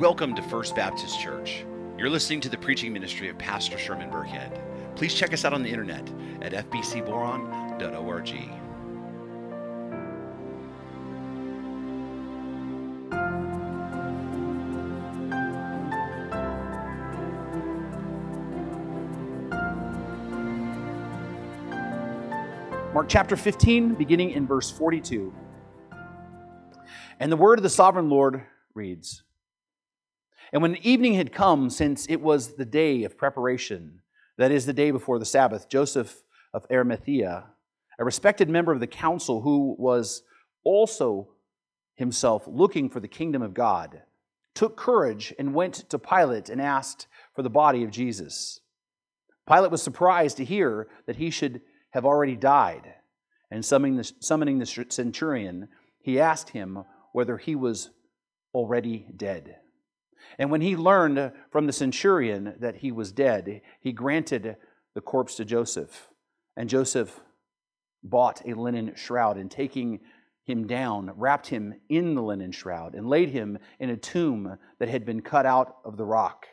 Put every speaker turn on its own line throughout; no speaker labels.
Welcome to First Baptist Church. You're listening to the preaching ministry of Pastor Sherman Burkhead. Please check us out on the internet at fbcboron.org.
Mark chapter 15, beginning in verse 42. And the word of the sovereign Lord reads And when evening had come, since it was the day of preparation, that is, the day before the Sabbath, Joseph of Arimathea, a respected member of the council who was also himself looking for the kingdom of God, took courage and went to Pilate and asked for the body of Jesus. Pilate was surprised to hear that he should have already died. And summoning the, summoning the centurion, he asked him whether he was already dead. And when he learned from the centurion that he was dead, he granted the corpse to Joseph. And Joseph bought a linen shroud and taking him down, wrapped him in the linen shroud, and laid him in a tomb that had been cut out of the rock.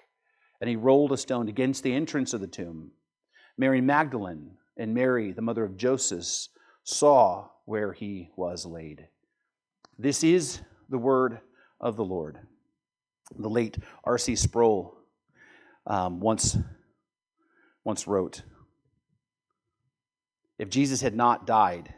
And he rolled a stone against the entrance of the tomb. Mary Magdalene and Mary, the mother of Joseph, saw where he was laid. This is the word of the Lord. The late R.C. Sproul um, once, once wrote If Jesus had not died,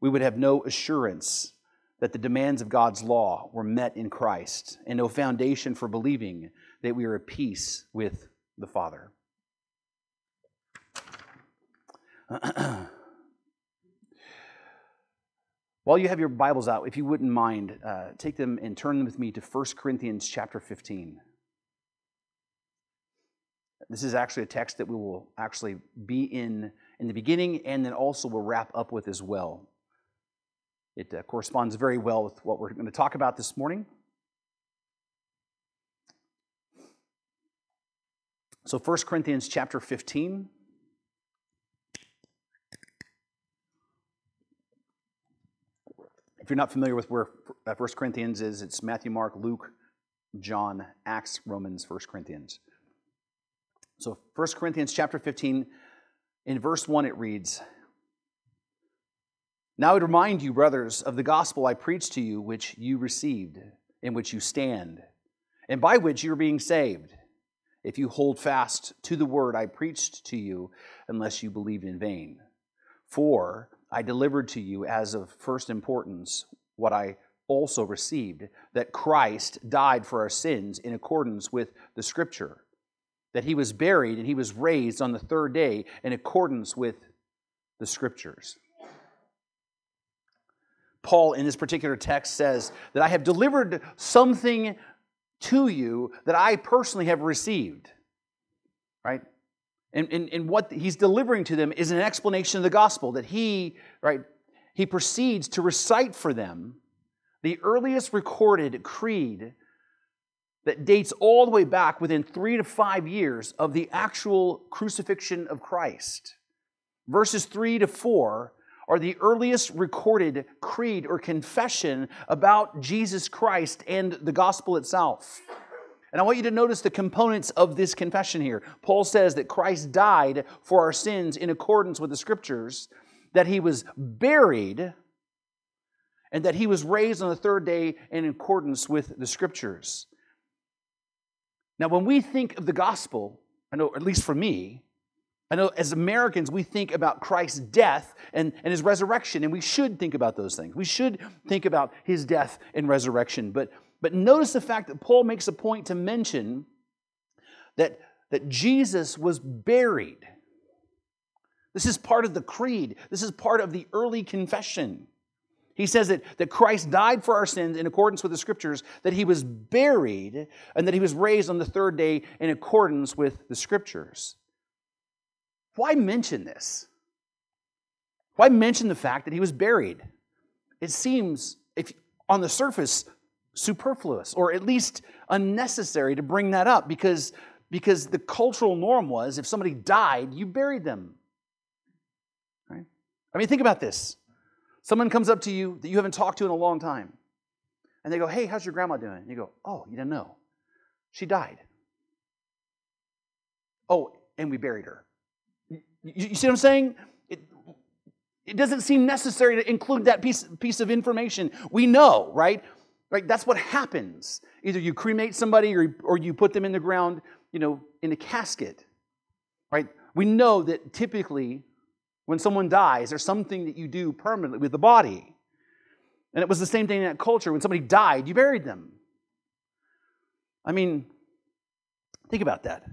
we would have no assurance that the demands of God's law were met in Christ, and no foundation for believing that we are at peace with the Father. While you have your Bibles out, if you wouldn't mind, uh, take them and turn them with me to 1 Corinthians chapter 15. This is actually a text that we will actually be in in the beginning and then also we'll wrap up with as well. It uh, corresponds very well with what we're going to talk about this morning. So 1 Corinthians chapter 15 If you're not familiar with where 1 uh, Corinthians is, it's Matthew, Mark, Luke, John, Acts, Romans, 1 Corinthians. So 1 Corinthians chapter 15, in verse 1 it reads, Now I would remind you, brothers, of the gospel I preached to you, which you received, in which you stand, and by which you are being saved, if you hold fast to the word I preached to you, unless you believed in vain. For I delivered to you as of first importance what I also received that Christ died for our sins in accordance with the Scripture, that he was buried and he was raised on the third day in accordance with the Scriptures. Paul, in this particular text, says that I have delivered something to you that I personally have received. Right? And, and, and what he's delivering to them is an explanation of the gospel that he, right, he proceeds to recite for them the earliest recorded creed that dates all the way back within three to five years of the actual crucifixion of Christ. Verses three to four are the earliest recorded creed or confession about Jesus Christ and the gospel itself. And I want you to notice the components of this confession here. Paul says that Christ died for our sins in accordance with the scriptures, that he was buried, and that he was raised on the third day in accordance with the scriptures. Now, when we think of the gospel, I know, at least for me, I know as Americans, we think about Christ's death and, and his resurrection, and we should think about those things. We should think about his death and resurrection. But but notice the fact that Paul makes a point to mention that, that Jesus was buried. This is part of the creed, this is part of the early confession. He says that, that Christ died for our sins in accordance with the scriptures, that he was buried, and that he was raised on the third day in accordance with the scriptures. Why mention this? Why mention the fact that he was buried? It seems, if on the surface, superfluous or at least unnecessary to bring that up because, because the cultural norm was if somebody died, you buried them. Right? I mean, think about this. Someone comes up to you that you haven't talked to in a long time, And they go, Hey, how's your grandma doing? And you go, Oh, you didn't know. She died. Oh, and we buried her. You, you see what I'm saying? It, it doesn't seem necessary to include that piece, piece of information. We know, right? Right? That's what happens. Either you cremate somebody or, or you put them in the ground, you know, in a casket. Right? We know that typically when someone dies, there's something that you do permanently with the body. And it was the same thing in that culture. When somebody died, you buried them. I mean, think about that.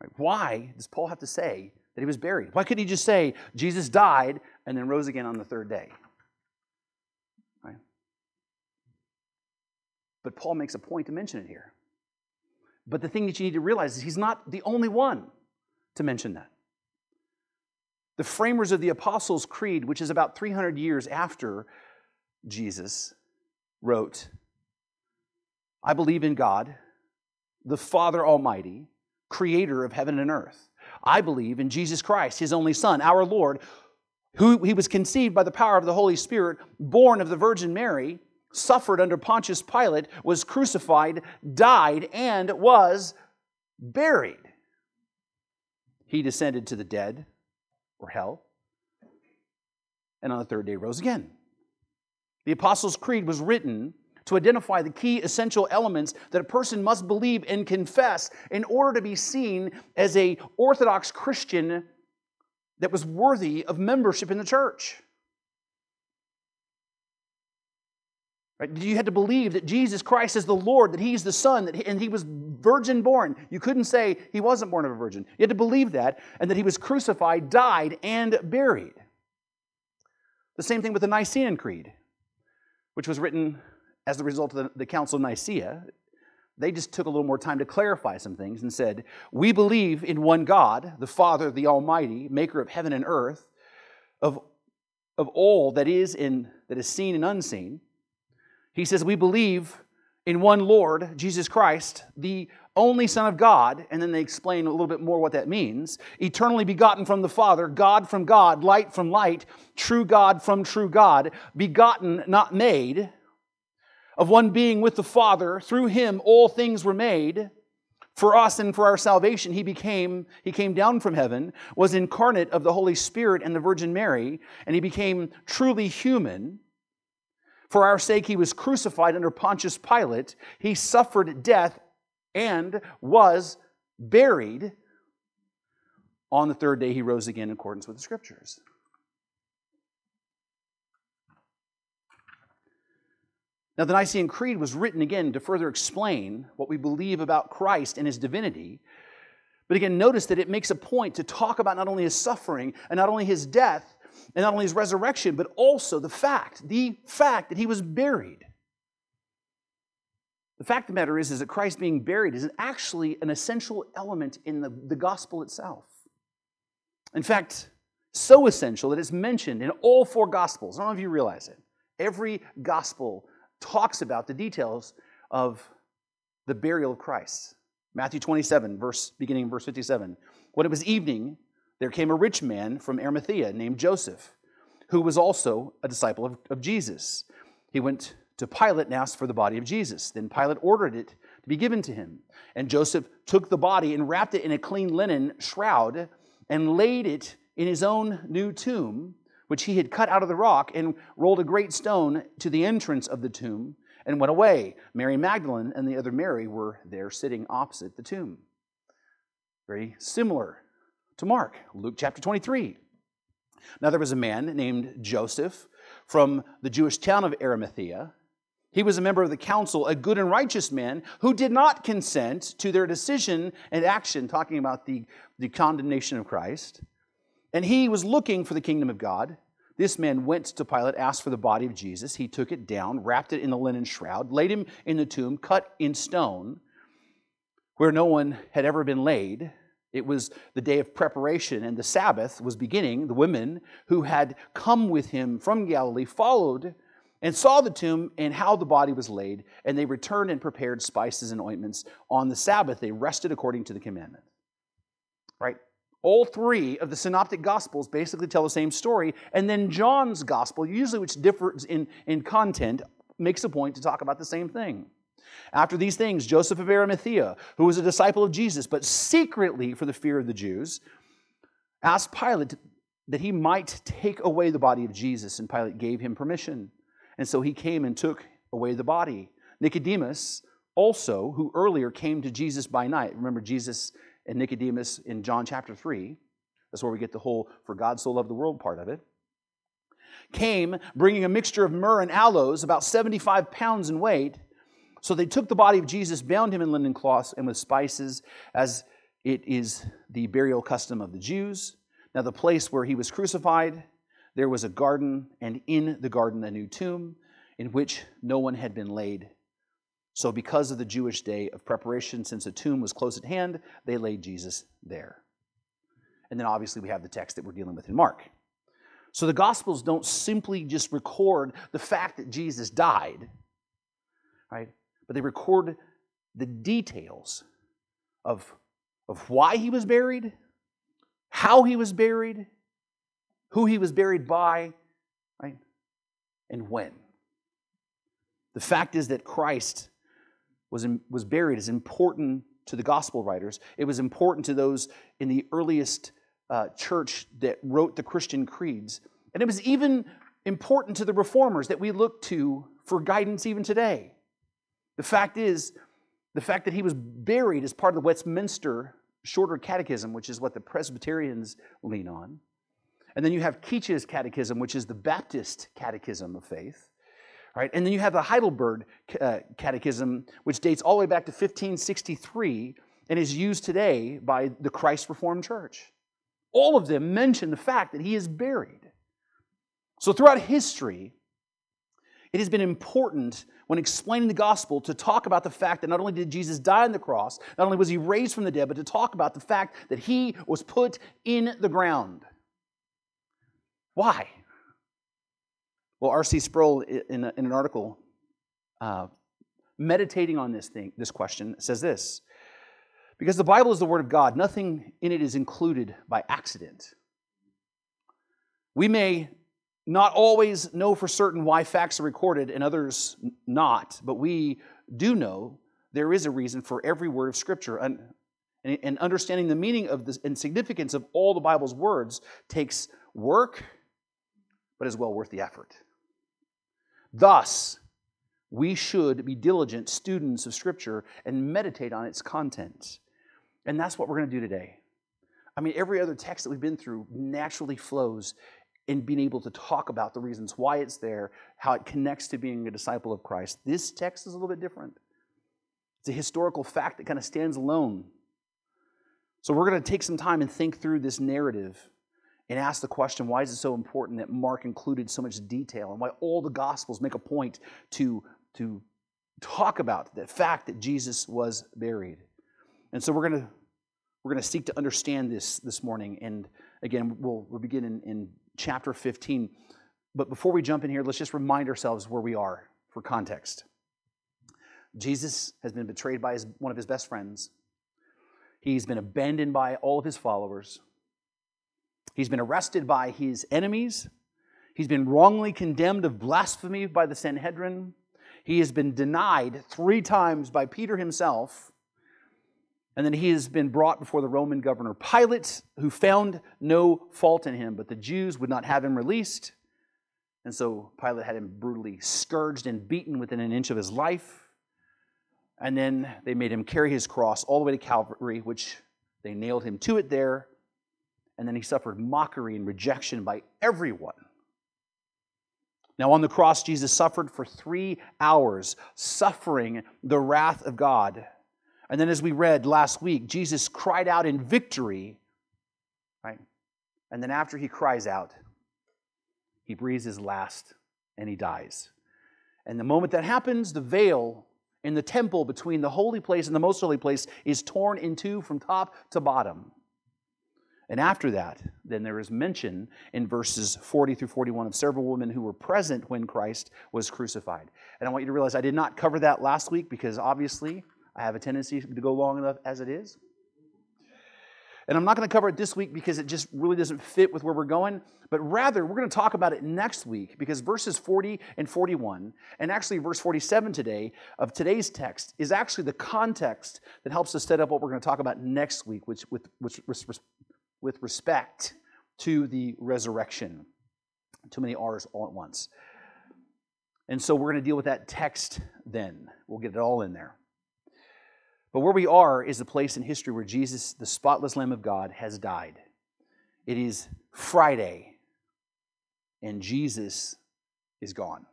Right? Why does Paul have to say that he was buried? Why couldn't he just say Jesus died and then rose again on the third day? But Paul makes a point to mention it here. But the thing that you need to realize is he's not the only one to mention that. The framers of the Apostles' Creed, which is about 300 years after Jesus, wrote, I believe in God, the Father Almighty, creator of heaven and earth. I believe in Jesus Christ, his only Son, our Lord, who he was conceived by the power of the Holy Spirit, born of the Virgin Mary, suffered under Pontius Pilate, was crucified, died, and was buried. He descended to the dead, or hell, and on the third day rose again. The Apostles' Creed was written to identify the key essential elements that a person must believe and confess in order to be seen as a orthodox Christian that was worthy of membership in the church. Right? You had to believe that Jesus Christ is the Lord, that He's the Son, that he, and He was virgin born. You couldn't say He wasn't born of a virgin. You had to believe that, and that He was crucified, died, and buried. The same thing with the Nicene Creed, which was written as the result of the, the Council of Nicaea, they just took a little more time to clarify some things and said, We believe in one God, the Father, the Almighty, maker of heaven and earth, of, of all that is in that is seen and unseen. He says, We believe in one Lord, Jesus Christ, the only Son of God, and then they explain a little bit more what that means. Eternally begotten from the Father, God from God, light from light, true God from true God, begotten, not made of one being with the Father. Through him all things were made. For us and for our salvation, he became, he came down from heaven, was incarnate of the Holy Spirit and the Virgin Mary, and he became truly human. For our sake, he was crucified under Pontius Pilate. He suffered death and was buried. On the third day, he rose again in accordance with the scriptures. Now, the Nicene Creed was written again to further explain what we believe about Christ and his divinity. But again, notice that it makes a point to talk about not only his suffering and not only his death and not only his resurrection, but also the fact, the fact that he was buried. The fact of the matter is, is that Christ being buried is actually an essential element in the, the gospel itself. In fact, so essential that it's mentioned in all four gospels. I don't know if you realize it. Every gospel talks about the details of the burial of Christ. Matthew 27, verse beginning in verse 57. When it was evening, there came a rich man from Arimathea named Joseph, who was also a disciple of, of Jesus. He went to Pilate and asked for the body of Jesus. Then Pilate ordered it to be given to him. And Joseph took the body and wrapped it in a clean linen shroud and laid it in his own new tomb which he had cut out of the rock, and rolled a great stone to the entrance of the tomb, and went away. Mary Magdalene and the other Mary were there sitting opposite the tomb. Very similar to Mark, Luke chapter 23. Now there was a man named Joseph from the Jewish town of Arimathea. He was a member of the council, a good and righteous man who did not consent to their decision and action, talking about the, the condemnation of Christ. And he was looking for the kingdom of God. This man went to Pilate, asked for the body of Jesus. He took it down, wrapped it in the linen shroud, laid him in the tomb, cut in stone, where no one had ever been laid. It was the day of preparation, and the Sabbath was beginning. The women who had come with him from Galilee followed and saw the tomb and how the body was laid, and they returned and prepared spices and ointments. On the Sabbath, they rested according to the commandment. Right? All three of the synoptic gospels basically tell the same story. And then John's gospel, usually which differs in, in content, makes a point to talk about the same thing. After these things, Joseph of Arimathea, who was a disciple of Jesus, but secretly for the fear of the Jews, asked Pilate that he might take away the body of Jesus, and Pilate gave him permission. And so he came and took away the body. Nicodemus, also, who earlier came to Jesus by night, remember Jesus and Nicodemus in John chapter 3, that's where we get the whole for God so loved the world part of it, came bringing a mixture of myrrh and aloes, about 75 pounds in weight. So they took the body of Jesus, bound him in linen cloths and with spices, as it is the burial custom of the Jews. Now, the place where he was crucified, there was a garden, and in the garden a new tomb in which no one had been laid. So, because of the Jewish day of preparation, since a tomb was close at hand, they laid Jesus there. And then obviously we have the text that we're dealing with in Mark. So the Gospels don't simply just record the fact that Jesus died, right? But they record the details of, of why he was buried, how he was buried, who he was buried by, right? And when. The fact is that Christ was, in, was buried is important to the gospel writers. It was important to those in the earliest uh, church that wrote the Christian creeds. And it was even important to the reformers that we look to for guidance even today. The fact is, the fact that he was buried as part of the Westminster Shorter Catechism, which is what the Presbyterians lean on. And then you have Keach's Catechism, which is the Baptist Catechism of Faith. Right? And then you have the Heidelberg uh, Catechism, which dates all the way back to 1563 and is used today by the Christ Reformed Church. All of them mention the fact that he is buried. So, throughout history, it has been important when explaining the gospel to talk about the fact that not only did Jesus die on the cross, not only was he raised from the dead, but to talk about the fact that he was put in the ground. Why? Well, R.C. Sproul, in, a, in an article uh, meditating on this thing, this question, says this because the Bible is the Word of God, nothing in it is included by accident. We may not always know for certain why facts are recorded and others not, but we do know there is a reason for every word of Scripture. And, and understanding the meaning of this and significance of all the Bible's words takes work, but is well worth the effort. Thus, we should be diligent students of Scripture and meditate on its content. And that's what we're going to do today. I mean, every other text that we've been through naturally flows in being able to talk about the reasons why it's there, how it connects to being a disciple of Christ. This text is a little bit different. It's a historical fact that kind of stands alone. So we're going to take some time and think through this narrative and ask the question why is it so important that Mark included so much detail and why all the Gospels make a point to, to talk about the fact that Jesus was buried. And so we're going to we're going to seek to understand this this morning. And again, we'll, we'll begin in, in chapter 15. But before we jump in here, let's just remind ourselves where we are for context. Jesus has been betrayed by his, one of his best friends. He's been abandoned by all of his followers. He's been arrested by his enemies. He's been wrongly condemned of blasphemy by the Sanhedrin. He has been denied three times by Peter himself. And then he has been brought before the Roman governor Pilate, who found no fault in him, but the Jews would not have him released. And so Pilate had him brutally scourged and beaten within an inch of his life. And then they made him carry his cross all the way to Calvary, which they nailed him to it there. And then he suffered mockery and rejection by everyone. Now, on the cross, Jesus suffered for three hours, suffering the wrath of God. And then, as we read last week, Jesus cried out in victory, right? And then, after he cries out, he breathes his last and he dies. And the moment that happens, the veil in the temple between the holy place and the most holy place is torn in two from top to bottom. And after that, then there is mention in verses 40 through 41 of several women who were present when Christ was crucified. And I want you to realize I did not cover that last week because obviously I have a tendency to go long enough as it is. And I'm not going to cover it this week because it just really doesn't fit with where we're going. But rather, we're going to talk about it next week because verses 40 and 41, and actually verse 47 today of today's text, is actually the context that helps us set up what we're going to talk about next week, which with, which, with respect to the resurrection. Too many R's all at once. And so we're going to deal with that text then. We'll get it all in there. But where we are is the place in history where Jesus, the spotless Lamb of God, has died. It is Friday, and Jesus is gone.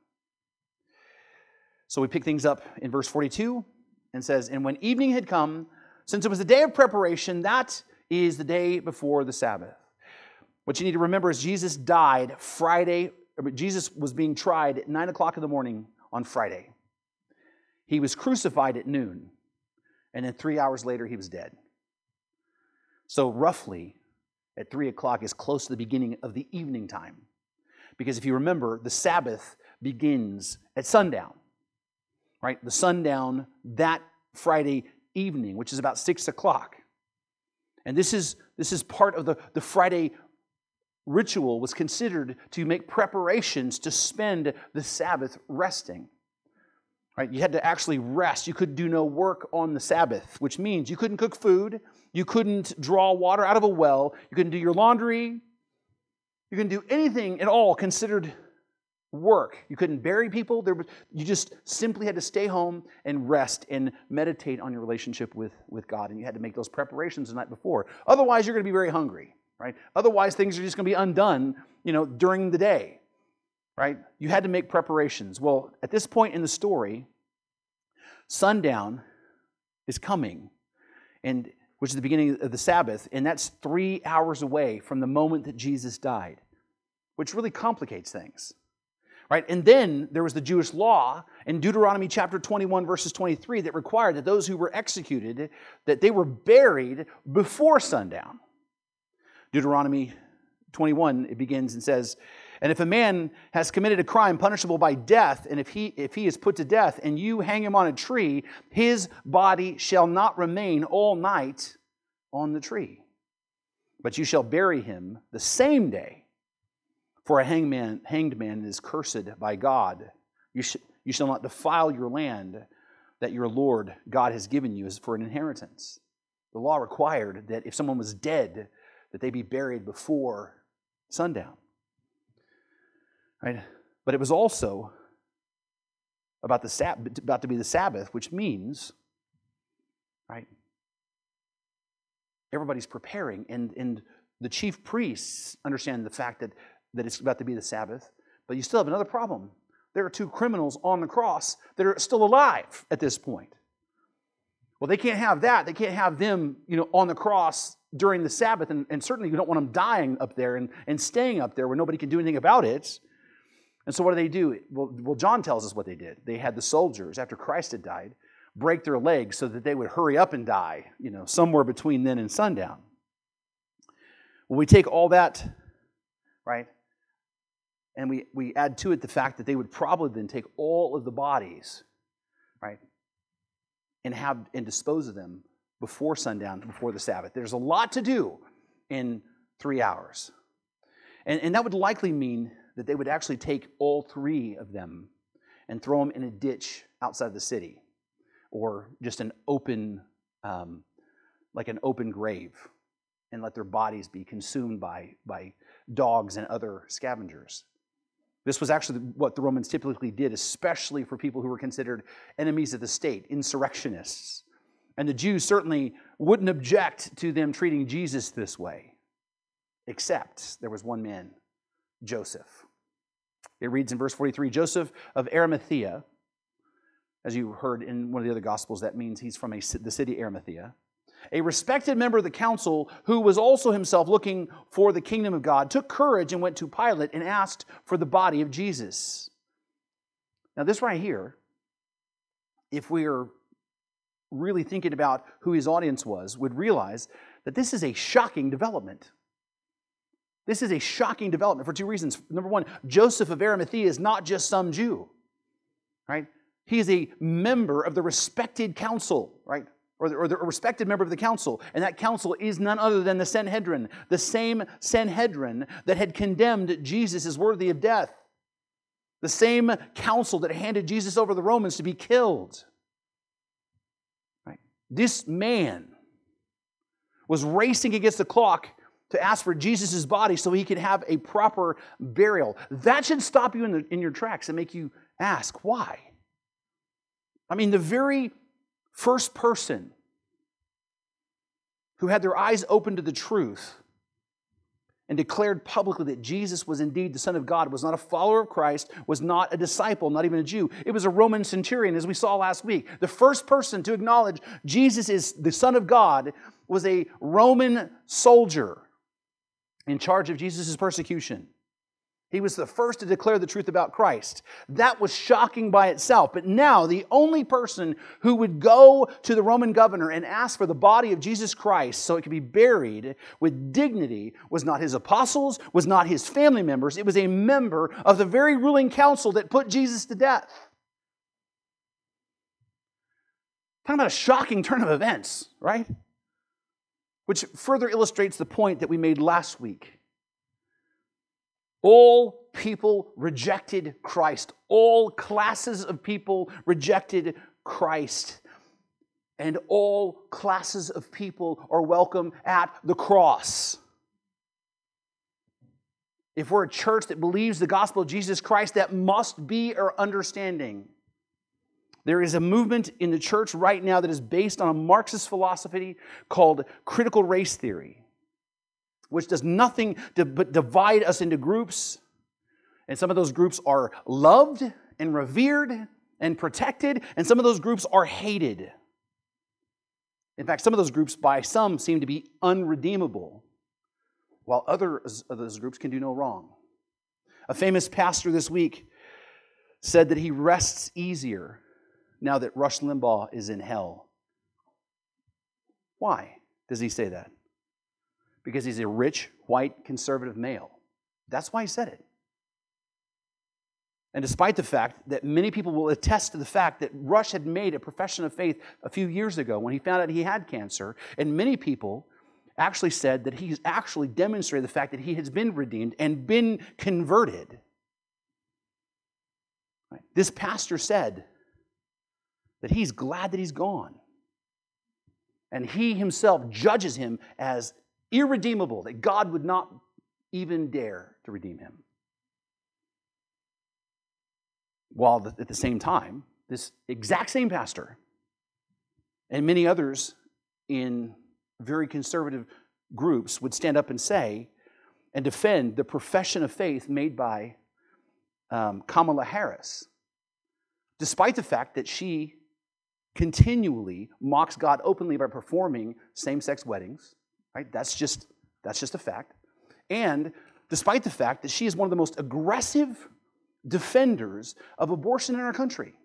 So we pick things up in verse 42 and says, And when evening had come, since it was the day of preparation, that is the day before the Sabbath. What you need to remember is Jesus died Friday. Jesus was being tried at 9 o'clock in the morning on Friday. He was crucified at noon and then three hours later, he was dead. So, roughly at three o'clock is close to the beginning of the evening time. Because if you remember, the Sabbath begins at sundown, right? The sundown that Friday evening, which is about six o'clock. And this is, this is part of the, the Friday ritual, was considered to make preparations to spend the Sabbath resting. Right? You had to actually rest. You could do no work on the Sabbath, which means you couldn't cook food, you couldn't draw water out of a well, you couldn't do your laundry, you couldn't do anything at all considered work. You couldn't bury people. There was, you just simply had to stay home and rest and meditate on your relationship with, with God. And you had to make those preparations the night before. Otherwise, you're going to be very hungry, right? Otherwise, things are just going to be undone, you know, during the day right? You had to make preparations. Well, at this point in the story, sundown is coming, and which is the beginning of the Sabbath, and that's three hours away from the moment that Jesus died, which really complicates things. Right? And then there was the Jewish law in Deuteronomy chapter 21 verses 23 that required that those who were executed that they were buried before sundown. Deuteronomy 21 it begins and says and if a man has committed a crime punishable by death, and if he, if he is put to death, and you hang him on a tree, his body shall not remain all night on the tree. But you shall bury him the same day. For a hangman, hanged man is cursed by God. You, sh- you shall not defile your land that your Lord God has given you as for an inheritance. The law required that if someone was dead, that they be buried before sundown. Right? But it was also about the Sab- about to be the Sabbath, which means, right? Everybody's preparing, and, and the chief priests understand the fact that, that it's about to be the Sabbath. But you still have another problem. There are two criminals on the cross that are still alive at this point. Well, they can't have that. They can't have them, you know, on the cross during the Sabbath, and, and certainly you don't want them dying up there and, and staying up there where nobody can do anything about it. And so what do they do? Well, well, John tells us what they did. They had the soldiers, after Christ had died, break their legs so that they would hurry up and die, you know, somewhere between then and sundown. Well, we take all that, right, and we, we add to it the fact that they would probably then take all of the bodies, right, and have and dispose of them before sundown, before the Sabbath. There's a lot to do in three hours. And, and that would likely mean that they would actually take all three of them and throw them in a ditch outside the city or just an open, um, like an open grave, and let their bodies be consumed by, by dogs and other scavengers. This was actually what the Romans typically did, especially for people who were considered enemies of the state, insurrectionists. And the Jews certainly wouldn't object to them treating Jesus this way, except there was one man, Joseph. It reads in verse 43 Joseph of Arimathea, as you heard in one of the other Gospels, that means he's from a, the city Arimathea. A respected member of the council, who was also himself looking for the kingdom of God, took courage and went to Pilate and asked for the body of Jesus. Now, this right here, if we are really thinking about who his audience was, would realize that this is a shocking development. This is a shocking development for two reasons. Number one, Joseph of Arimathea is not just some Jew, right? He is a member of the respected council, right? or the, or the respected member of the council, and that council is none other than the Sanhedrin, the same Sanhedrin that had condemned Jesus as worthy of death, the same council that handed Jesus over to the Romans to be killed. Right? This man was racing against the clock to ask for Jesus' body so he could have a proper burial. That should stop you in, the, in your tracks and make you ask, why? I mean, the very first person who had their eyes open to the truth and declared publicly that Jesus was indeed the Son of God, was not a follower of Christ, was not a disciple, not even a Jew. It was a Roman centurion, as we saw last week. The first person to acknowledge Jesus is the Son of God was a Roman soldier in charge of Jesus' persecution. He was the first to declare the truth about Christ. That was shocking by itself. But now, the only person who would go to the Roman governor and ask for the body of Jesus Christ so it could be buried with dignity was not his apostles, was not his family members. It was a member of the very ruling council that put Jesus to death. Talking about a shocking turn of events, right? Which further illustrates the point that we made last week all people rejected Christ. All classes of people rejected Christ. And all classes of people are welcome at the cross. If we're a church that believes the gospel of Jesus Christ, that must be our understanding. There is a movement in the church right now that is based on a Marxist philosophy called critical race theory which does nothing to, but divide us into groups. And some of those groups are loved and revered and protected, and some of those groups are hated. In fact, some of those groups, by some, seem to be unredeemable, while others of those groups can do no wrong. A famous pastor this week said that he rests easier now that Rush Limbaugh is in hell. Why does he say that? because he's a rich, white, conservative male. That's why he said it. And despite the fact that many people will attest to the fact that Rush had made a profession of faith a few years ago when he found out he had cancer, and many people actually said that he's actually demonstrated the fact that he has been redeemed and been converted. This pastor said that he's glad that he's gone. And he himself judges him as irredeemable, that God would not even dare to redeem him. While at the same time, this exact same pastor and many others in very conservative groups would stand up and say and defend the profession of faith made by um, Kamala Harris, despite the fact that she continually mocks God openly by performing same sex weddings Right? That's just that's just a fact. And despite the fact that she is one of the most aggressive defenders of abortion in our country.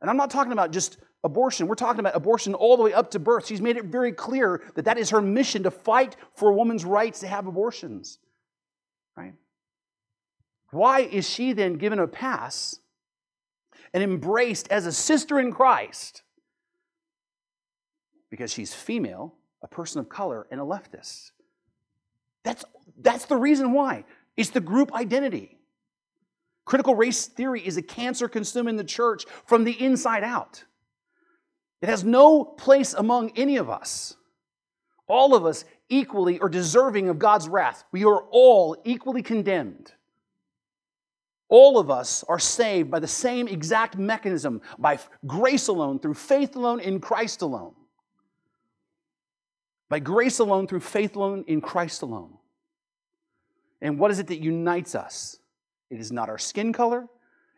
And I'm not talking about just abortion, we're talking about abortion all the way up to birth. She's made it very clear that that is her mission to fight for a woman's rights to have abortions. Right? Why is she then given a pass and embraced as a sister in Christ? Because she's female a person of color, and a leftist. That's, that's the reason why. It's the group identity. Critical race theory is a cancer consuming the church from the inside out. It has no place among any of us. All of us equally are deserving of God's wrath. We are all equally condemned. All of us are saved by the same exact mechanism, by grace alone, through faith alone, in Christ alone. By grace alone, through faith alone, in Christ alone. And what is it that unites us? It is not our skin color.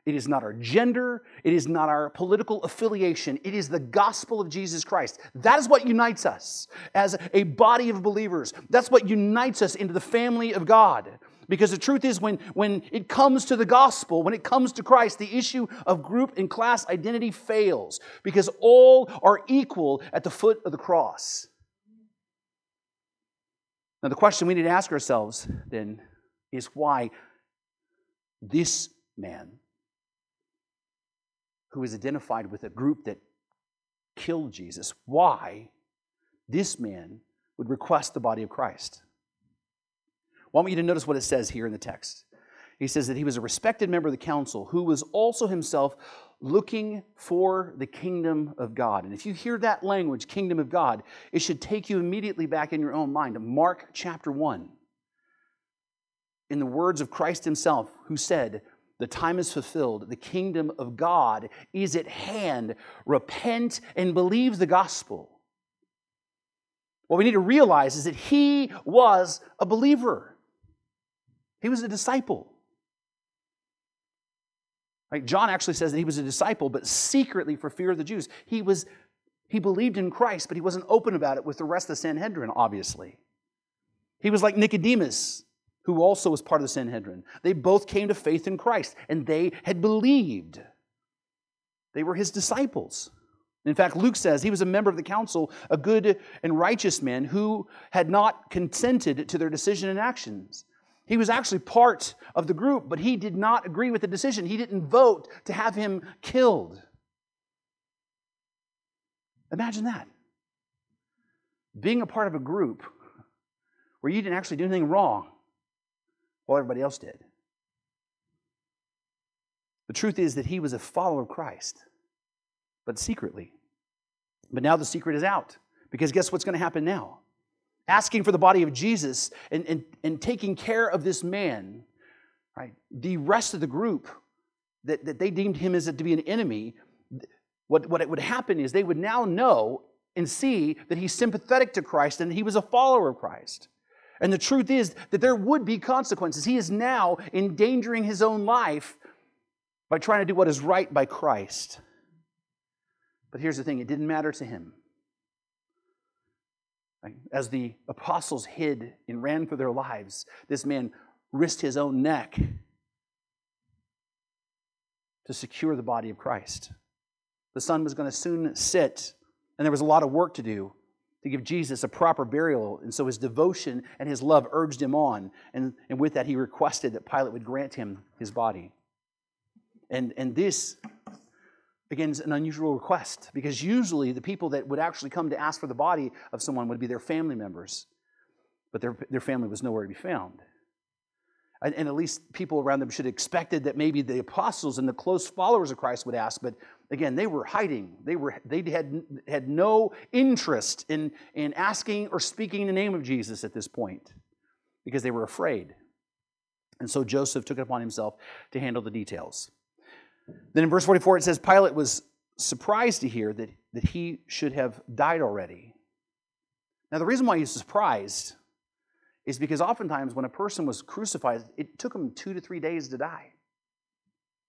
It is not our gender. It is not our political affiliation. It is the gospel of Jesus Christ. That is what unites us as a body of believers. That's what unites us into the family of God. Because the truth is, when, when it comes to the gospel, when it comes to Christ, the issue of group and class identity fails because all are equal at the foot of the cross. Now, the question we need to ask ourselves then is why this man, who is identified with a group that killed Jesus, why this man would request the body of Christ. I want you to notice what it says here in the text. He says that he was a respected member of the council who was also himself looking for the kingdom of God. And if you hear that language, kingdom of God, it should take you immediately back in your own mind to Mark chapter 1. In the words of Christ himself, who said, The time is fulfilled, the kingdom of God is at hand. Repent and believe the gospel. What we need to realize is that he was a believer, he was a disciple. Right? John actually says that he was a disciple, but secretly for fear of the Jews. He was he believed in Christ, but he wasn't open about it with the rest of the Sanhedrin, obviously. He was like Nicodemus, who also was part of the Sanhedrin. They both came to faith in Christ, and they had believed. They were his disciples. In fact, Luke says he was a member of the council, a good and righteous man who had not consented to their decision and actions. He was actually part of the group, but he did not agree with the decision. He didn't vote to have him killed. Imagine that. Being a part of a group where you didn't actually do anything wrong while everybody else did. The truth is that he was a follower of Christ, but secretly. But now the secret is out because guess what's going to happen now? Asking for the body of Jesus and, and, and taking care of this man, right? The rest of the group that, that they deemed him as to be an enemy, what, what would happen is they would now know and see that he's sympathetic to Christ and he was a follower of Christ. And the truth is that there would be consequences. He is now endangering his own life by trying to do what is right by Christ. But here's the thing it didn't matter to him. As the apostles hid and ran for their lives, this man risked his own neck to secure the body of Christ. The sun was going to soon sit, and there was a lot of work to do to give Jesus a proper burial. And so his devotion and his love urged him on. And, and with that, he requested that Pilate would grant him his body. And, and this again, is an unusual request because usually the people that would actually come to ask for the body of someone would be their family members, but their, their family was nowhere to be found. And, and at least people around them should have expected that maybe the apostles and the close followers of Christ would ask, but again, they were hiding. They, were, they had, had no interest in, in asking or speaking in the name of Jesus at this point because they were afraid. And so Joseph took it upon himself to handle the details. Then in verse 44, it says Pilate was surprised to hear that, that he should have died already. Now, the reason why he's surprised is because oftentimes when a person was crucified, it took them two to three days to die.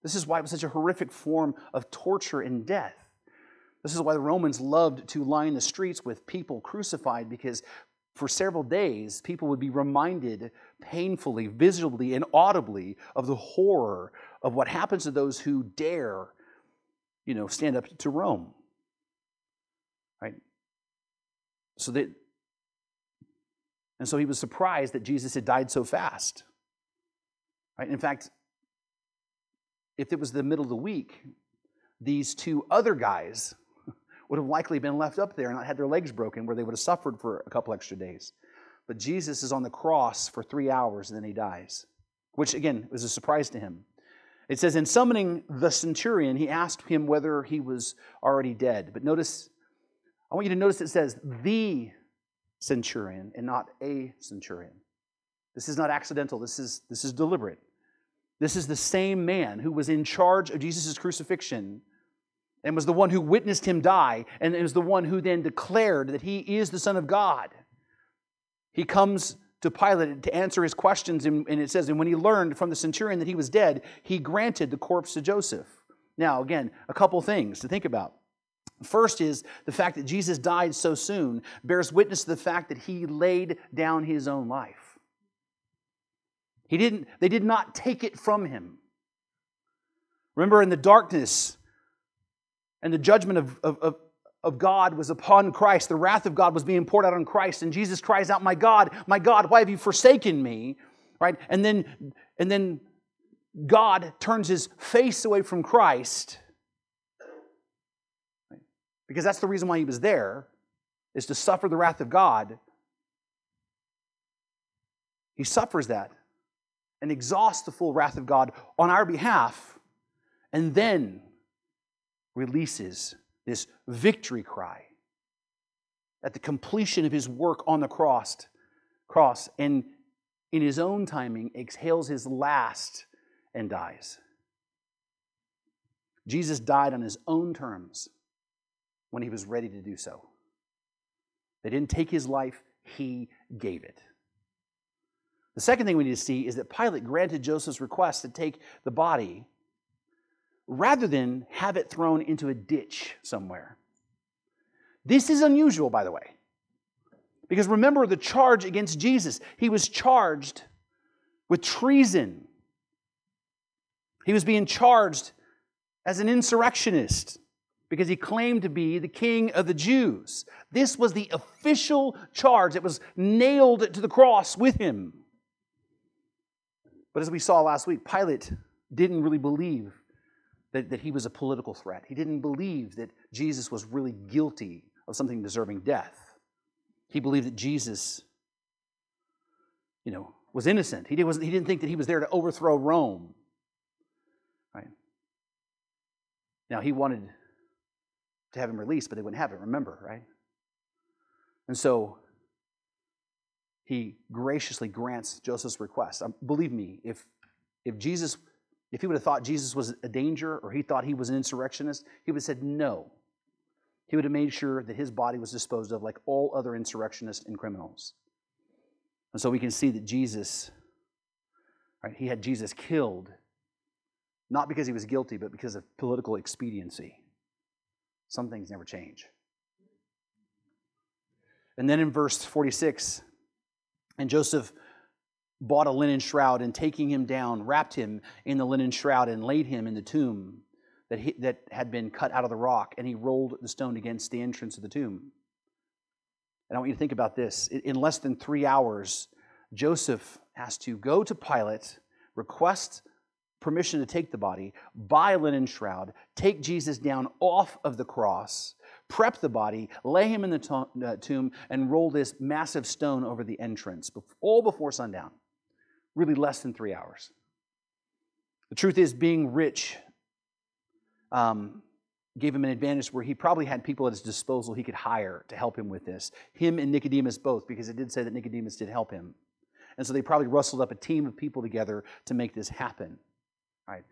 This is why it was such a horrific form of torture and death. This is why the Romans loved to line the streets with people crucified because for several days people would be reminded painfully, visibly, and audibly of the horror of what happens to those who dare, you know, stand up to Rome. Right? So that and so he was surprised that Jesus had died so fast. Right? In fact, if it was the middle of the week, these two other guys would have likely been left up there and not had their legs broken, where they would have suffered for a couple extra days. But Jesus is on the cross for three hours and then he dies, which again was a surprise to him. It says, In summoning the centurion, he asked him whether he was already dead. But notice, I want you to notice it says the centurion and not a centurion. This is not accidental, this is, this is deliberate. This is the same man who was in charge of Jesus' crucifixion and was the one who witnessed him die, and is the one who then declared that he is the Son of God. He comes to Pilate to answer his questions. And, it says, and when he learned from the centurion that he was dead, he granted the corpse to Joseph. Now, again, a couple things to think about. First is the fact that Jesus died so soon bears witness to the fact that he laid down his own life. He didn't, they did not take it from him. Remember, in the darkness and the judgment of, of, of, of God was upon Christ. The wrath of God was being poured out on Christ. And Jesus cries out, My God, my God, why have you forsaken me? Right? And then, and then God turns his face away from Christ. because that's the reason why he was there, is to suffer the wrath of God. He suffers that and exhausts the full wrath of God on our behalf, and then releases this victory cry at the completion of his work on the cross, cross and in his own timing exhales his last and dies. Jesus died on his own terms when he was ready to do so. They didn't take his life, he gave it. The second thing we need to see is that Pilate granted Joseph's request to take the body rather than have it thrown into a ditch somewhere. This is unusual, by the way, because remember the charge against Jesus. He was charged with treason, he was being charged as an insurrectionist because he claimed to be the king of the Jews. This was the official charge that was nailed to the cross with him. But as we saw last week, Pilate didn't really believe that, that he was a political threat. He didn't believe that Jesus was really guilty of something deserving death. He believed that Jesus, you know, was innocent. He, did, he didn't think that he was there to overthrow Rome. Right? Now, he wanted to have him released, but they wouldn't have it, remember, right? And so he graciously grants Joseph's request. Um, believe me, if, if Jesus if he would have thought Jesus was a danger or he thought he was an insurrectionist, he would have said no. He would have made sure that his body was disposed of like all other insurrectionists and criminals. And so we can see that Jesus, right, he had Jesus killed, not because he was guilty, but because of political expediency. Some things never change. And then in verse 46, and Joseph bought a linen shroud and taking him down, wrapped him in the linen shroud and laid him in the tomb that, he, that had been cut out of the rock, and he rolled the stone against the entrance of the tomb. And I want you to think about this. In less than three hours, Joseph has to go to Pilate, request permission to take the body, buy a linen shroud, take Jesus down off of the cross, prep the body, lay him in the uh, tomb, and roll this massive stone over the entrance, all before sundown really less than three hours. The truth is, being rich um, gave him an advantage where he probably had people at his disposal he could hire to help him with this. Him and Nicodemus both, because it did say that Nicodemus did help him. And so they probably rustled up a team of people together to make this happen. Right?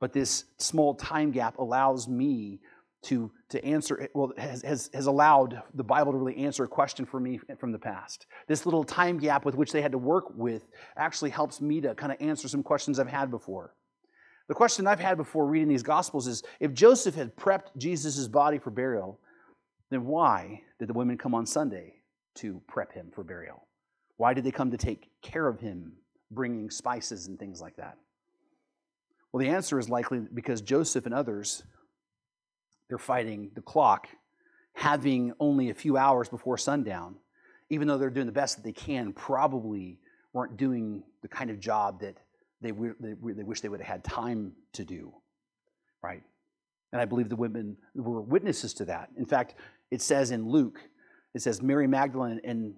But this small time gap allows me to, to answer, well, has, has, has allowed the Bible to really answer a question for me from the past. This little time gap with which they had to work with actually helps me to kind of answer some questions I've had before. The question I've had before reading these Gospels is if Joseph had prepped Jesus' body for burial, then why did the women come on Sunday to prep him for burial? Why did they come to take care of him, bringing spices and things like that? Well, the answer is likely because Joseph and others they're fighting the clock, having only a few hours before sundown, even though they're doing the best that they can, probably weren't doing the kind of job that they, they, they wish they would have had time to do, right? And I believe the women were witnesses to that. In fact, it says in Luke, it says Mary Magdalene and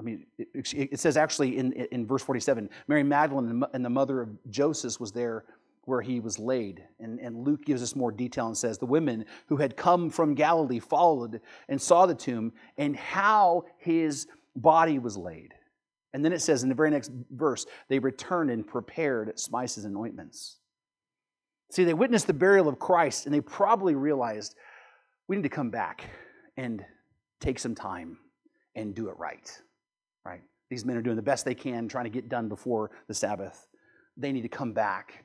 I mean, it, it says actually in, in verse 47, Mary Magdalene and the mother of Joseph was there where he was laid. And, and Luke gives us more detail and says, The women who had come from Galilee followed and saw the tomb and how his body was laid. And then it says in the very next verse, they returned and prepared spices and ointments. See, they witnessed the burial of Christ and they probably realized we need to come back and take some time and do it right. Right? These men are doing the best they can, trying to get done before the Sabbath. They need to come back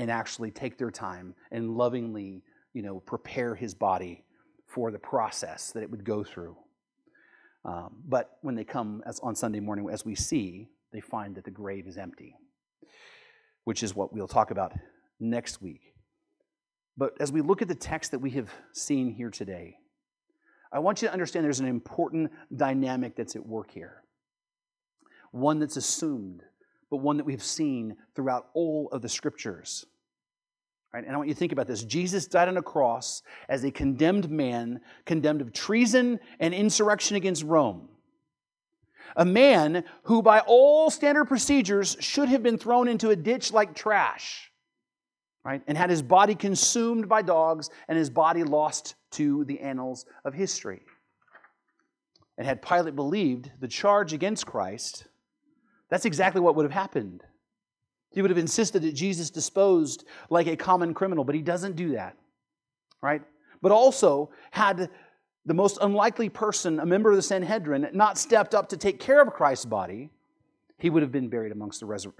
and actually take their time and lovingly, you know, prepare his body for the process that it would go through. Um, but when they come as on Sunday morning, as we see, they find that the grave is empty, which is what we'll talk about next week. But as we look at the text that we have seen here today, I want you to understand there's an important dynamic that's at work here. One that's assumed but one that we've seen throughout all of the scriptures. Right? And I want you to think about this. Jesus died on a cross as a condemned man, condemned of treason and insurrection against Rome. A man who, by all standard procedures, should have been thrown into a ditch like trash, right? And had his body consumed by dogs and his body lost to the annals of history. And had Pilate believed the charge against Christ, that's exactly what would have happened. He would have insisted that Jesus disposed like a common criminal, but he doesn't do that, right? But also, had the most unlikely person, a member of the Sanhedrin, not stepped up to take care of Christ's body, he would have been buried amongst the resur-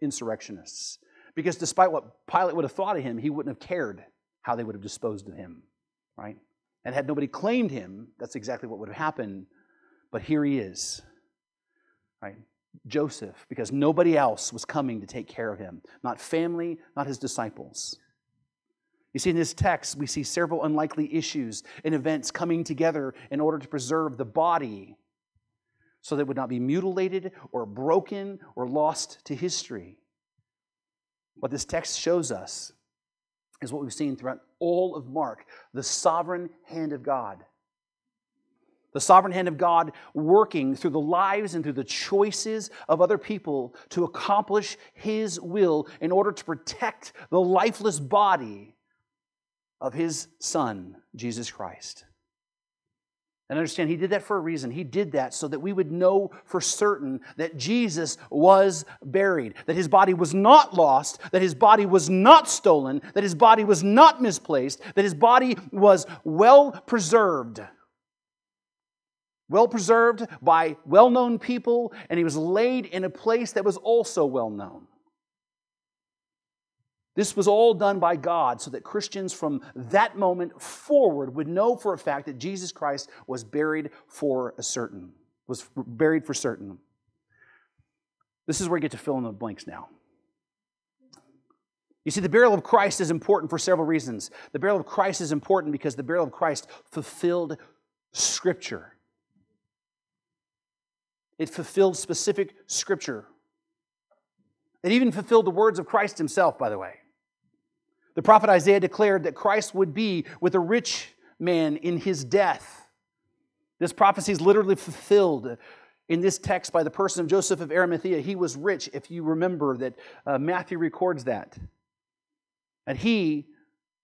insurrectionists. Because despite what Pilate would have thought of him, he wouldn't have cared how they would have disposed of him, right? And had nobody claimed him, that's exactly what would have happened. But here he is, right? Joseph because nobody else was coming to take care of him, not family, not his disciples. You see, in this text, we see several unlikely issues and events coming together in order to preserve the body so that it would not be mutilated or broken or lost to history. What this text shows us is what we've seen throughout all of Mark the sovereign hand of God the sovereign hand of God working through the lives and through the choices of other people to accomplish His will in order to protect the lifeless body of His Son, Jesus Christ. And understand, He did that for a reason. He did that so that we would know for certain that Jesus was buried, that His body was not lost, that His body was not stolen, that His body was not misplaced, that His body was well preserved well preserved by well known people, and he was laid in a place that was also well known. This was all done by God so that Christians from that moment forward would know for a fact that Jesus Christ was buried for a certain, was buried for certain. This is where you get to fill in the blanks now. You see, the burial of Christ is important for several reasons. The burial of Christ is important because the burial of Christ fulfilled Scripture. It fulfilled specific scripture. It even fulfilled the words of Christ himself, by the way. The prophet Isaiah declared that Christ would be with a rich man in his death. This prophecy is literally fulfilled in this text by the person of Joseph of Arimathea. He was rich, if you remember that uh, Matthew records that. And he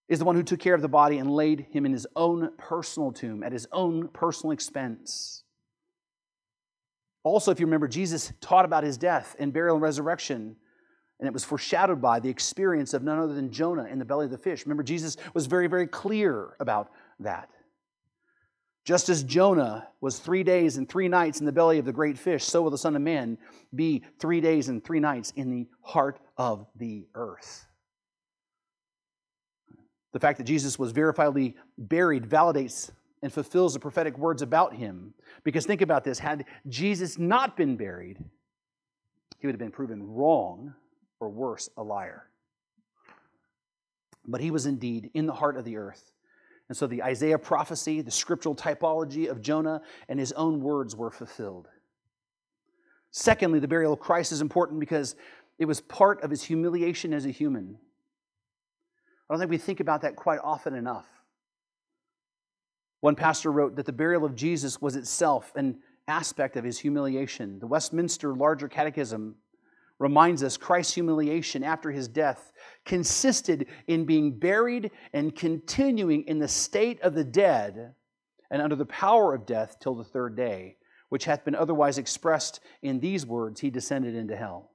is the one who took care of the body and laid him in his own personal tomb at his own personal expense. Also, if you remember, Jesus taught about his death and burial and resurrection, and it was foreshadowed by the experience of none other than Jonah in the belly of the fish. Remember, Jesus was very, very clear about that. Just as Jonah was three days and three nights in the belly of the great fish, so will the Son of Man be three days and three nights in the heart of the earth. The fact that Jesus was verifiably buried validates and fulfills the prophetic words about him. Because think about this had Jesus not been buried, he would have been proven wrong, or worse, a liar. But he was indeed in the heart of the earth. And so the Isaiah prophecy, the scriptural typology of Jonah, and his own words were fulfilled. Secondly, the burial of Christ is important because it was part of his humiliation as a human. I don't think we think about that quite often enough. One pastor wrote that the burial of Jesus was itself an aspect of his humiliation. The Westminster Larger Catechism reminds us Christ's humiliation after his death consisted in being buried and continuing in the state of the dead and under the power of death till the third day, which hath been otherwise expressed in these words He descended into hell.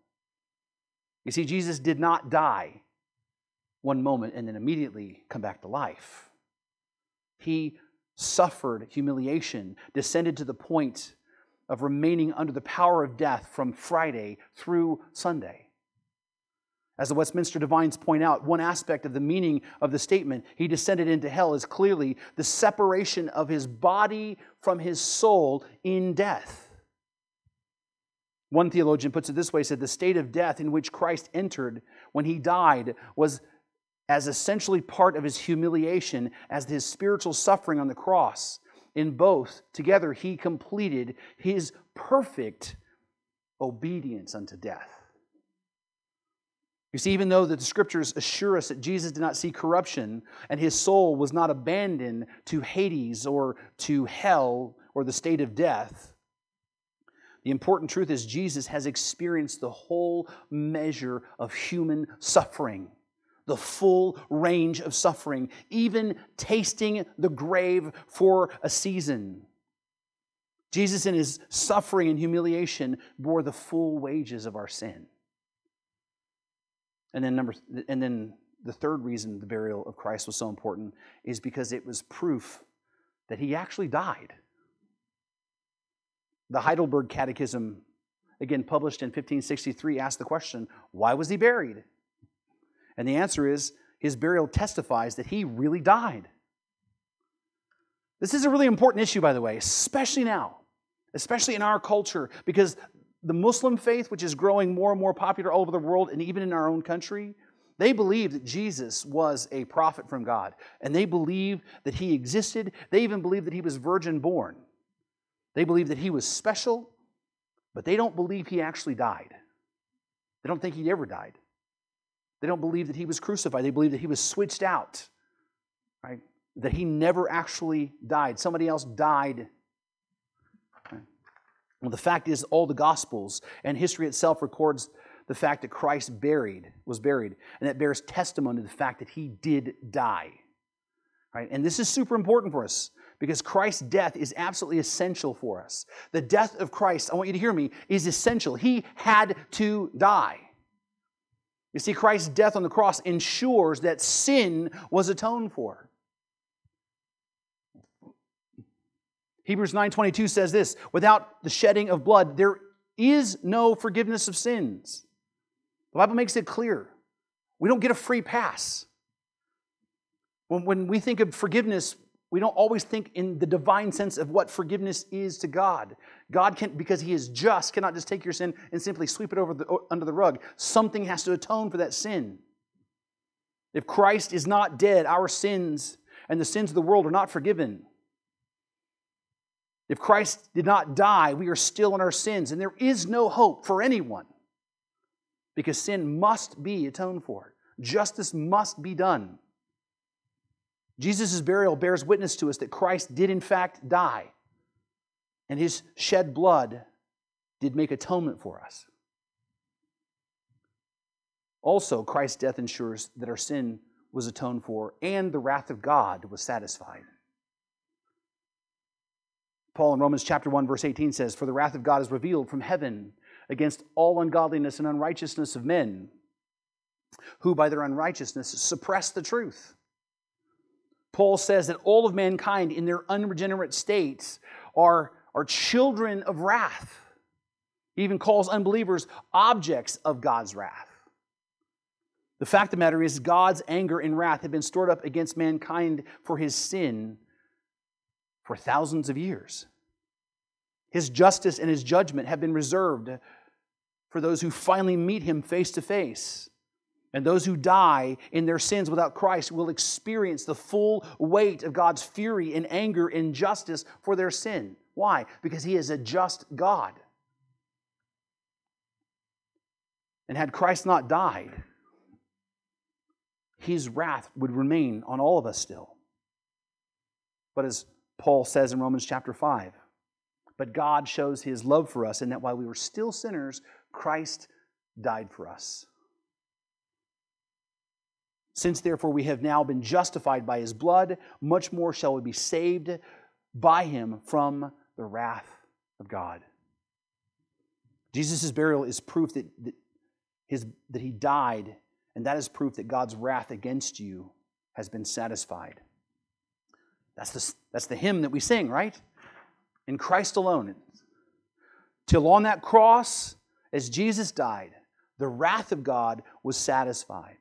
You see, Jesus did not die one moment and then immediately come back to life. He suffered humiliation, descended to the point of remaining under the power of death from Friday through Sunday. As the Westminster Divines point out, one aspect of the meaning of the statement, he descended into hell, is clearly the separation of his body from his soul in death. One theologian puts it this way said, The state of death in which Christ entered when he died was as essentially part of his humiliation as his spiritual suffering on the cross. In both, together, he completed his perfect obedience unto death. You see, even though the scriptures assure us that Jesus did not see corruption and his soul was not abandoned to Hades or to hell or the state of death, the important truth is Jesus has experienced the whole measure of human suffering, the full range of suffering, even tasting the grave for a season. Jesus, in his suffering and humiliation, bore the full wages of our sin. And then number and then the third reason the burial of Christ was so important is because it was proof that he actually died. The Heidelberg Catechism, again published in 1563, asked the question, why was he buried? And the answer is his burial testifies that he really died. This is a really important issue, by the way, especially now, especially in our culture, because the Muslim faith, which is growing more and more popular all over the world and even in our own country, they believe that Jesus was a prophet from God. And they believe that he existed. They even believe that he was virgin born. They believe that he was special, but they don't believe he actually died. They don't think he ever died. They don't believe that he was crucified. They believe that he was switched out, right? That he never actually died. Somebody else died well, the fact is, all the Gospels and history itself records the fact that Christ buried, was buried, and that bears testimony to the fact that he did die. Right? And this is super important for us because Christ's death is absolutely essential for us. The death of Christ, I want you to hear me, is essential. He had to die. You see, Christ's death on the cross ensures that sin was atoned for. Hebrews 9:22 says this, without the shedding of blood there is no forgiveness of sins. The Bible makes it clear. We don't get a free pass. When, when we think of forgiveness, we don't always think in the divine sense of what forgiveness is to God. God can, because He is just, cannot just take your sin and simply sweep it over the, under the rug. Something has to atone for that sin. If Christ is not dead, our sins and the sins of the world are not forgiven. If Christ did not die, we are still in our sins, and there is no hope for anyone because sin must be atoned for. Justice must be done. Jesus' burial bears witness to us that Christ did, in fact, die, and his shed blood did make atonement for us. Also, Christ's death ensures that our sin was atoned for and the wrath of God was satisfied. Paul in Romans chapter 1 verse 18 says, "For the wrath of God is revealed from heaven against all ungodliness and unrighteousness of men, who by their unrighteousness suppress the truth." Paul says that all of mankind in their unregenerate states are, are children of wrath. He even calls unbelievers objects of God's wrath. The fact of the matter is, God's anger and wrath have been stored up against mankind for his sin for thousands of years. His justice and his judgment have been reserved for those who finally meet him face to face. And those who die in their sins without Christ will experience the full weight of God's fury and anger and justice for their sin. Why? Because he is a just God. And had Christ not died, his wrath would remain on all of us still. But as Paul says in Romans chapter 5. But God shows his love for us in that while we were still sinners, Christ died for us. Since therefore we have now been justified by his blood, much more shall we be saved by him from the wrath of God. Jesus' burial is proof that, that, his, that he died, and that is proof that God's wrath against you has been satisfied. That's the, that's the hymn that we sing, right? In Christ alone. Till on that cross, as Jesus died, the wrath of God was satisfied.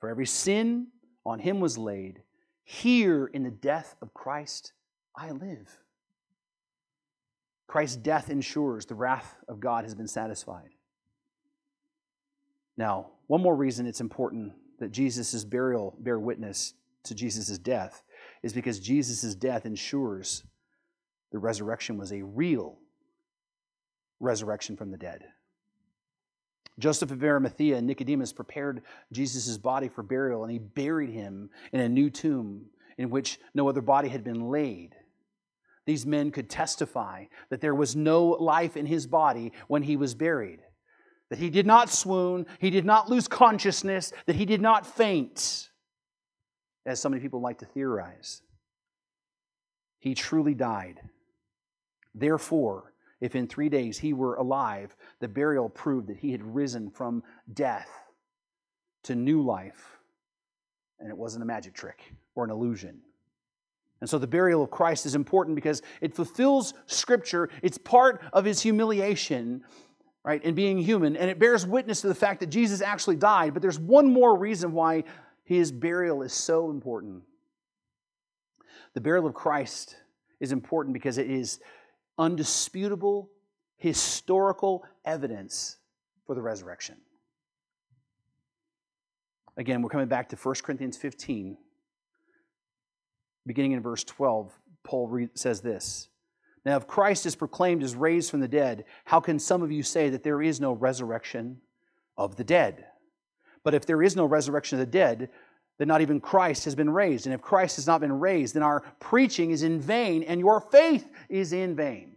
For every sin on him was laid. Here in the death of Christ, I live. Christ's death ensures the wrath of God has been satisfied. Now, one more reason it's important that Jesus' burial bear witness to Jesus' death is because Jesus' death ensures the resurrection was a real resurrection from the dead. Joseph of Arimathea and Nicodemus prepared Jesus' body for burial, and he buried him in a new tomb in which no other body had been laid. These men could testify that there was no life in his body when he was buried, that he did not swoon, he did not lose consciousness, that he did not faint, as so many people like to theorize. He truly died. Therefore, if in three days he were alive, the burial proved that he had risen from death to new life, and it wasn't a magic trick or an illusion. And so the burial of Christ is important because it fulfills Scripture. It's part of his humiliation, right, in being human, and it bears witness to the fact that Jesus actually died. But there's one more reason why his burial is so important. The burial of Christ is important because it is undisputable historical evidence for the resurrection. Again, we're coming back to 1 Corinthians 15, beginning in verse 12. Paul says this Now, if Christ is proclaimed as raised from the dead, how can some of you say that there is no resurrection of the dead? But if there is no resurrection of the dead, then not even Christ has been raised. And if Christ has not been raised, then our preaching is in vain and your faith is in vain.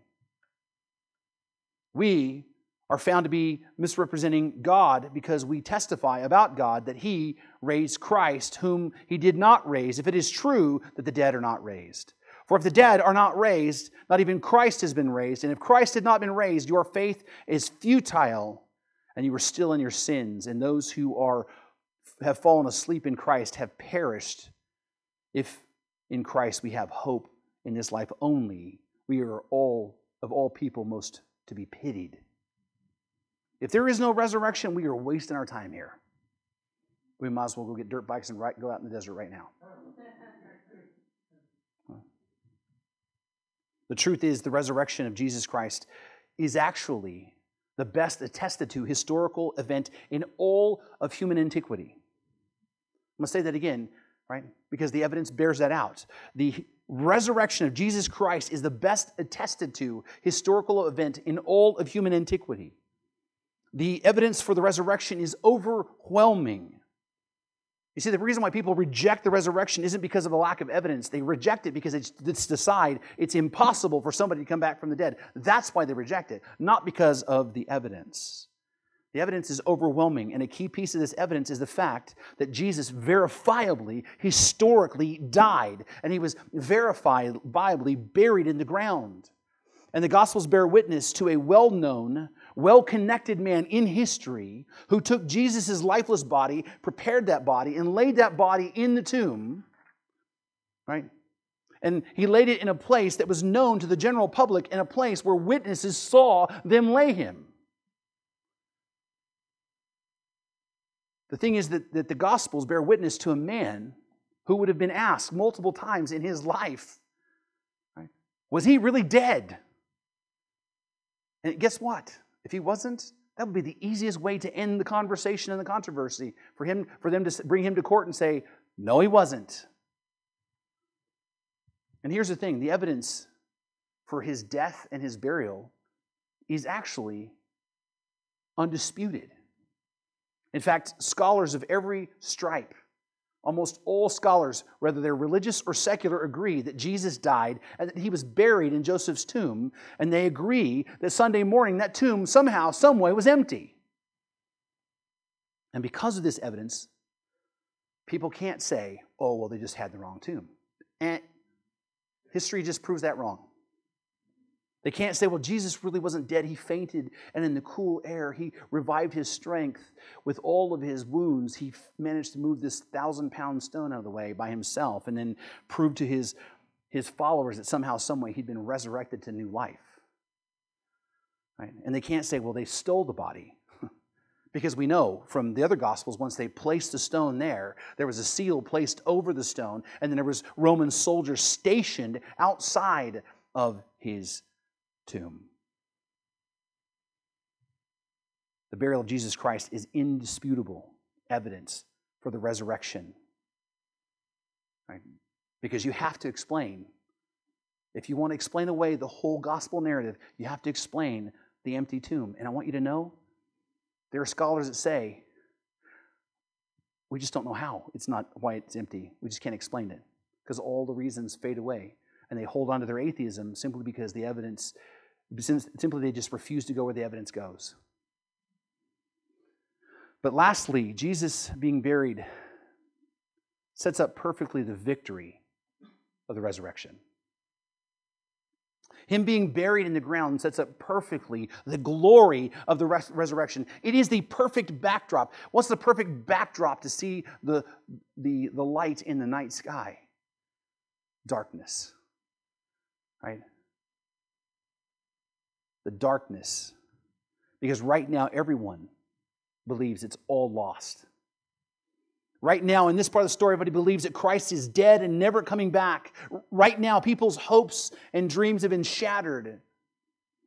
We are found to be misrepresenting God because we testify about God that He raised Christ, whom He did not raise, if it is true that the dead are not raised. For if the dead are not raised, not even Christ has been raised. And if Christ had not been raised, your faith is futile and you are still in your sins. And those who are have fallen asleep in Christ have perished. If in Christ we have hope in this life only, we are all, of all people, most to be pitied. If there is no resurrection, we are wasting our time here. We might as well go get dirt bikes and right, go out in the desert right now. The truth is, the resurrection of Jesus Christ is actually the best attested to historical event in all of human antiquity. I'm going to say that again, right? Because the evidence bears that out. The resurrection of Jesus Christ is the best attested to historical event in all of human antiquity. The evidence for the resurrection is overwhelming. You see, the reason why people reject the resurrection isn't because of a lack of evidence. They reject it because it's, decide it's impossible for somebody to come back from the dead. That's why they reject it, not because of the evidence. The evidence is overwhelming, and a key piece of this evidence is the fact that Jesus verifiably, historically died, and he was verifiably buried in the ground. And the Gospels bear witness to a well known, well connected man in history who took Jesus' lifeless body, prepared that body, and laid that body in the tomb, right? And he laid it in a place that was known to the general public, in a place where witnesses saw them lay him. The thing is that, that the Gospels bear witness to a man who would have been asked multiple times in his life right? Was he really dead? And guess what? If he wasn't, that would be the easiest way to end the conversation and the controversy for him for them to bring him to court and say, "No, he wasn't." And here's the thing, the evidence for his death and his burial is actually undisputed. In fact, scholars of every stripe, almost all scholars, whether they're religious or secular, agree that Jesus died and that he was buried in Joseph's tomb, and they agree that Sunday morning that tomb somehow, someway was empty. And because of this evidence, people can't say, oh, well, they just had the wrong tomb. And history just proves that wrong. They can't say, well, Jesus really wasn't dead. He fainted, and in the cool air, he revived his strength. With all of his wounds, he managed to move this thousand pound stone out of the way by himself and then prove to his, his followers that somehow, someway, he'd been resurrected to new life. Right? And they can't say, well, they stole the body. because we know from the other gospels once they placed the stone there there was a seal placed over the stone and then there was roman soldiers stationed outside of his tomb. The burial of Jesus Christ is indisputable evidence for the resurrection. Right? Because you have to explain. If you want to explain away the whole gospel narrative, you have to explain the empty tomb. And I want you to know There are scholars that say, we just don't know how. It's not why it's empty. We just can't explain it because all the reasons fade away. And they hold on to their atheism simply because the evidence, simply they just refuse to go where the evidence goes. But lastly, Jesus being buried sets up perfectly the victory of the resurrection. Him being buried in the ground sets up perfectly the glory of the res- resurrection. It is the perfect backdrop. What's the perfect backdrop to see the, the, the light in the night sky? Darkness. Right? The darkness. Because right now, everyone believes it's all lost. Right now, in this part of the story, everybody believes that Christ is dead and never coming back. Right now, people's hopes and dreams have been shattered.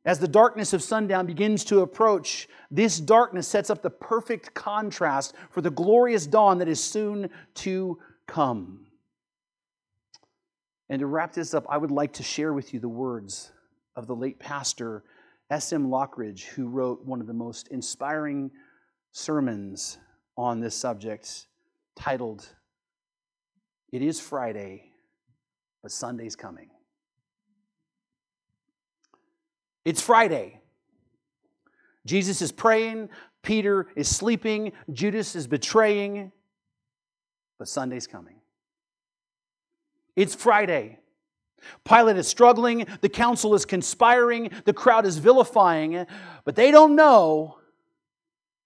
As the darkness of sundown begins to approach, this darkness sets up the perfect contrast for the glorious dawn that is soon to come. And to wrap this up, I would like to share with you the words of the late pastor S.M. Lockridge, who wrote one of the most inspiring sermons on this subject titled, It is Friday, but Sunday's coming. It's Friday. Jesus is praying, Peter is sleeping, Judas is betraying, but Sunday's coming. It's Friday. Pilate is struggling, the council is conspiring, the crowd is vilifying, but they don't know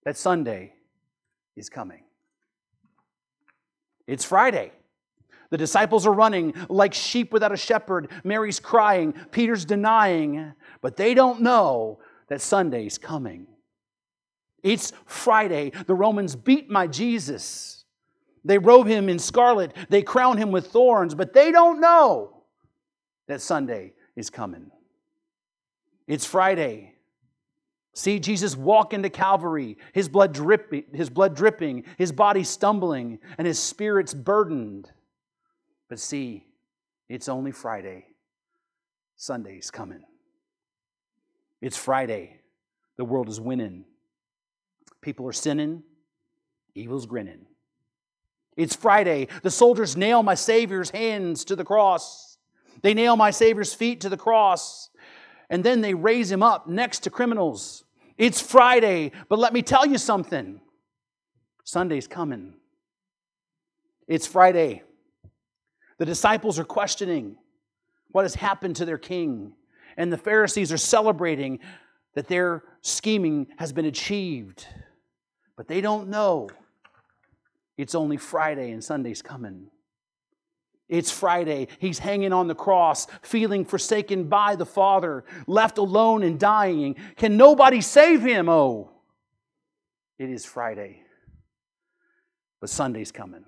that Sunday is coming. It's Friday. The disciples are running like sheep without a shepherd. Mary's crying. Peter's denying. But they don't know that Sunday's coming. It's Friday. The Romans beat my Jesus. They robe him in scarlet. They crown him with thorns. But they don't know that Sunday is coming. It's Friday. See Jesus walk into Calvary, his blood dripping, his blood dripping, his body stumbling, and his spirit's burdened. But see, it's only Friday. Sunday's coming. It's Friday. The world is winning. People are sinning. Evil's grinning. It's Friday. The soldiers nail my Savior's hands to the cross. They nail my Savior's feet to the cross and then they raise him up next to criminals. It's Friday, but let me tell you something Sunday's coming. It's Friday. The disciples are questioning what has happened to their king, and the Pharisees are celebrating that their scheming has been achieved. But they don't know it's only Friday and Sunday's coming. It's Friday. He's hanging on the cross, feeling forsaken by the Father, left alone and dying. Can nobody save him? Oh, it is Friday. But Sunday's coming.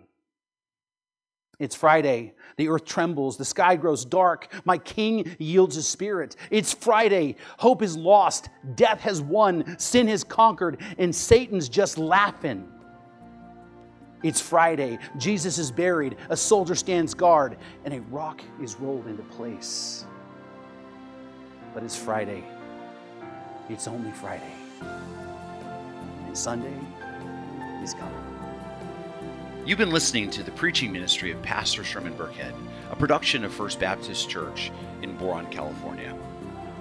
It's Friday. The earth trembles. The sky grows dark. My king yields his spirit. It's Friday. Hope is lost. Death has won. Sin has conquered. And Satan's just laughing. It's Friday. Jesus is buried. A soldier stands guard, and a rock is rolled into place. But it's Friday. It's only Friday. And Sunday is coming.
You've been listening to the preaching ministry of Pastor Sherman Burkhead, a production of First Baptist Church in Boron, California.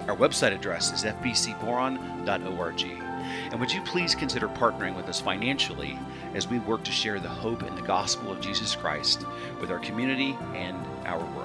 Our website address is fbcboron.org. And would you please consider partnering with us financially as we work to share the hope and the gospel of Jesus Christ with our community and our world?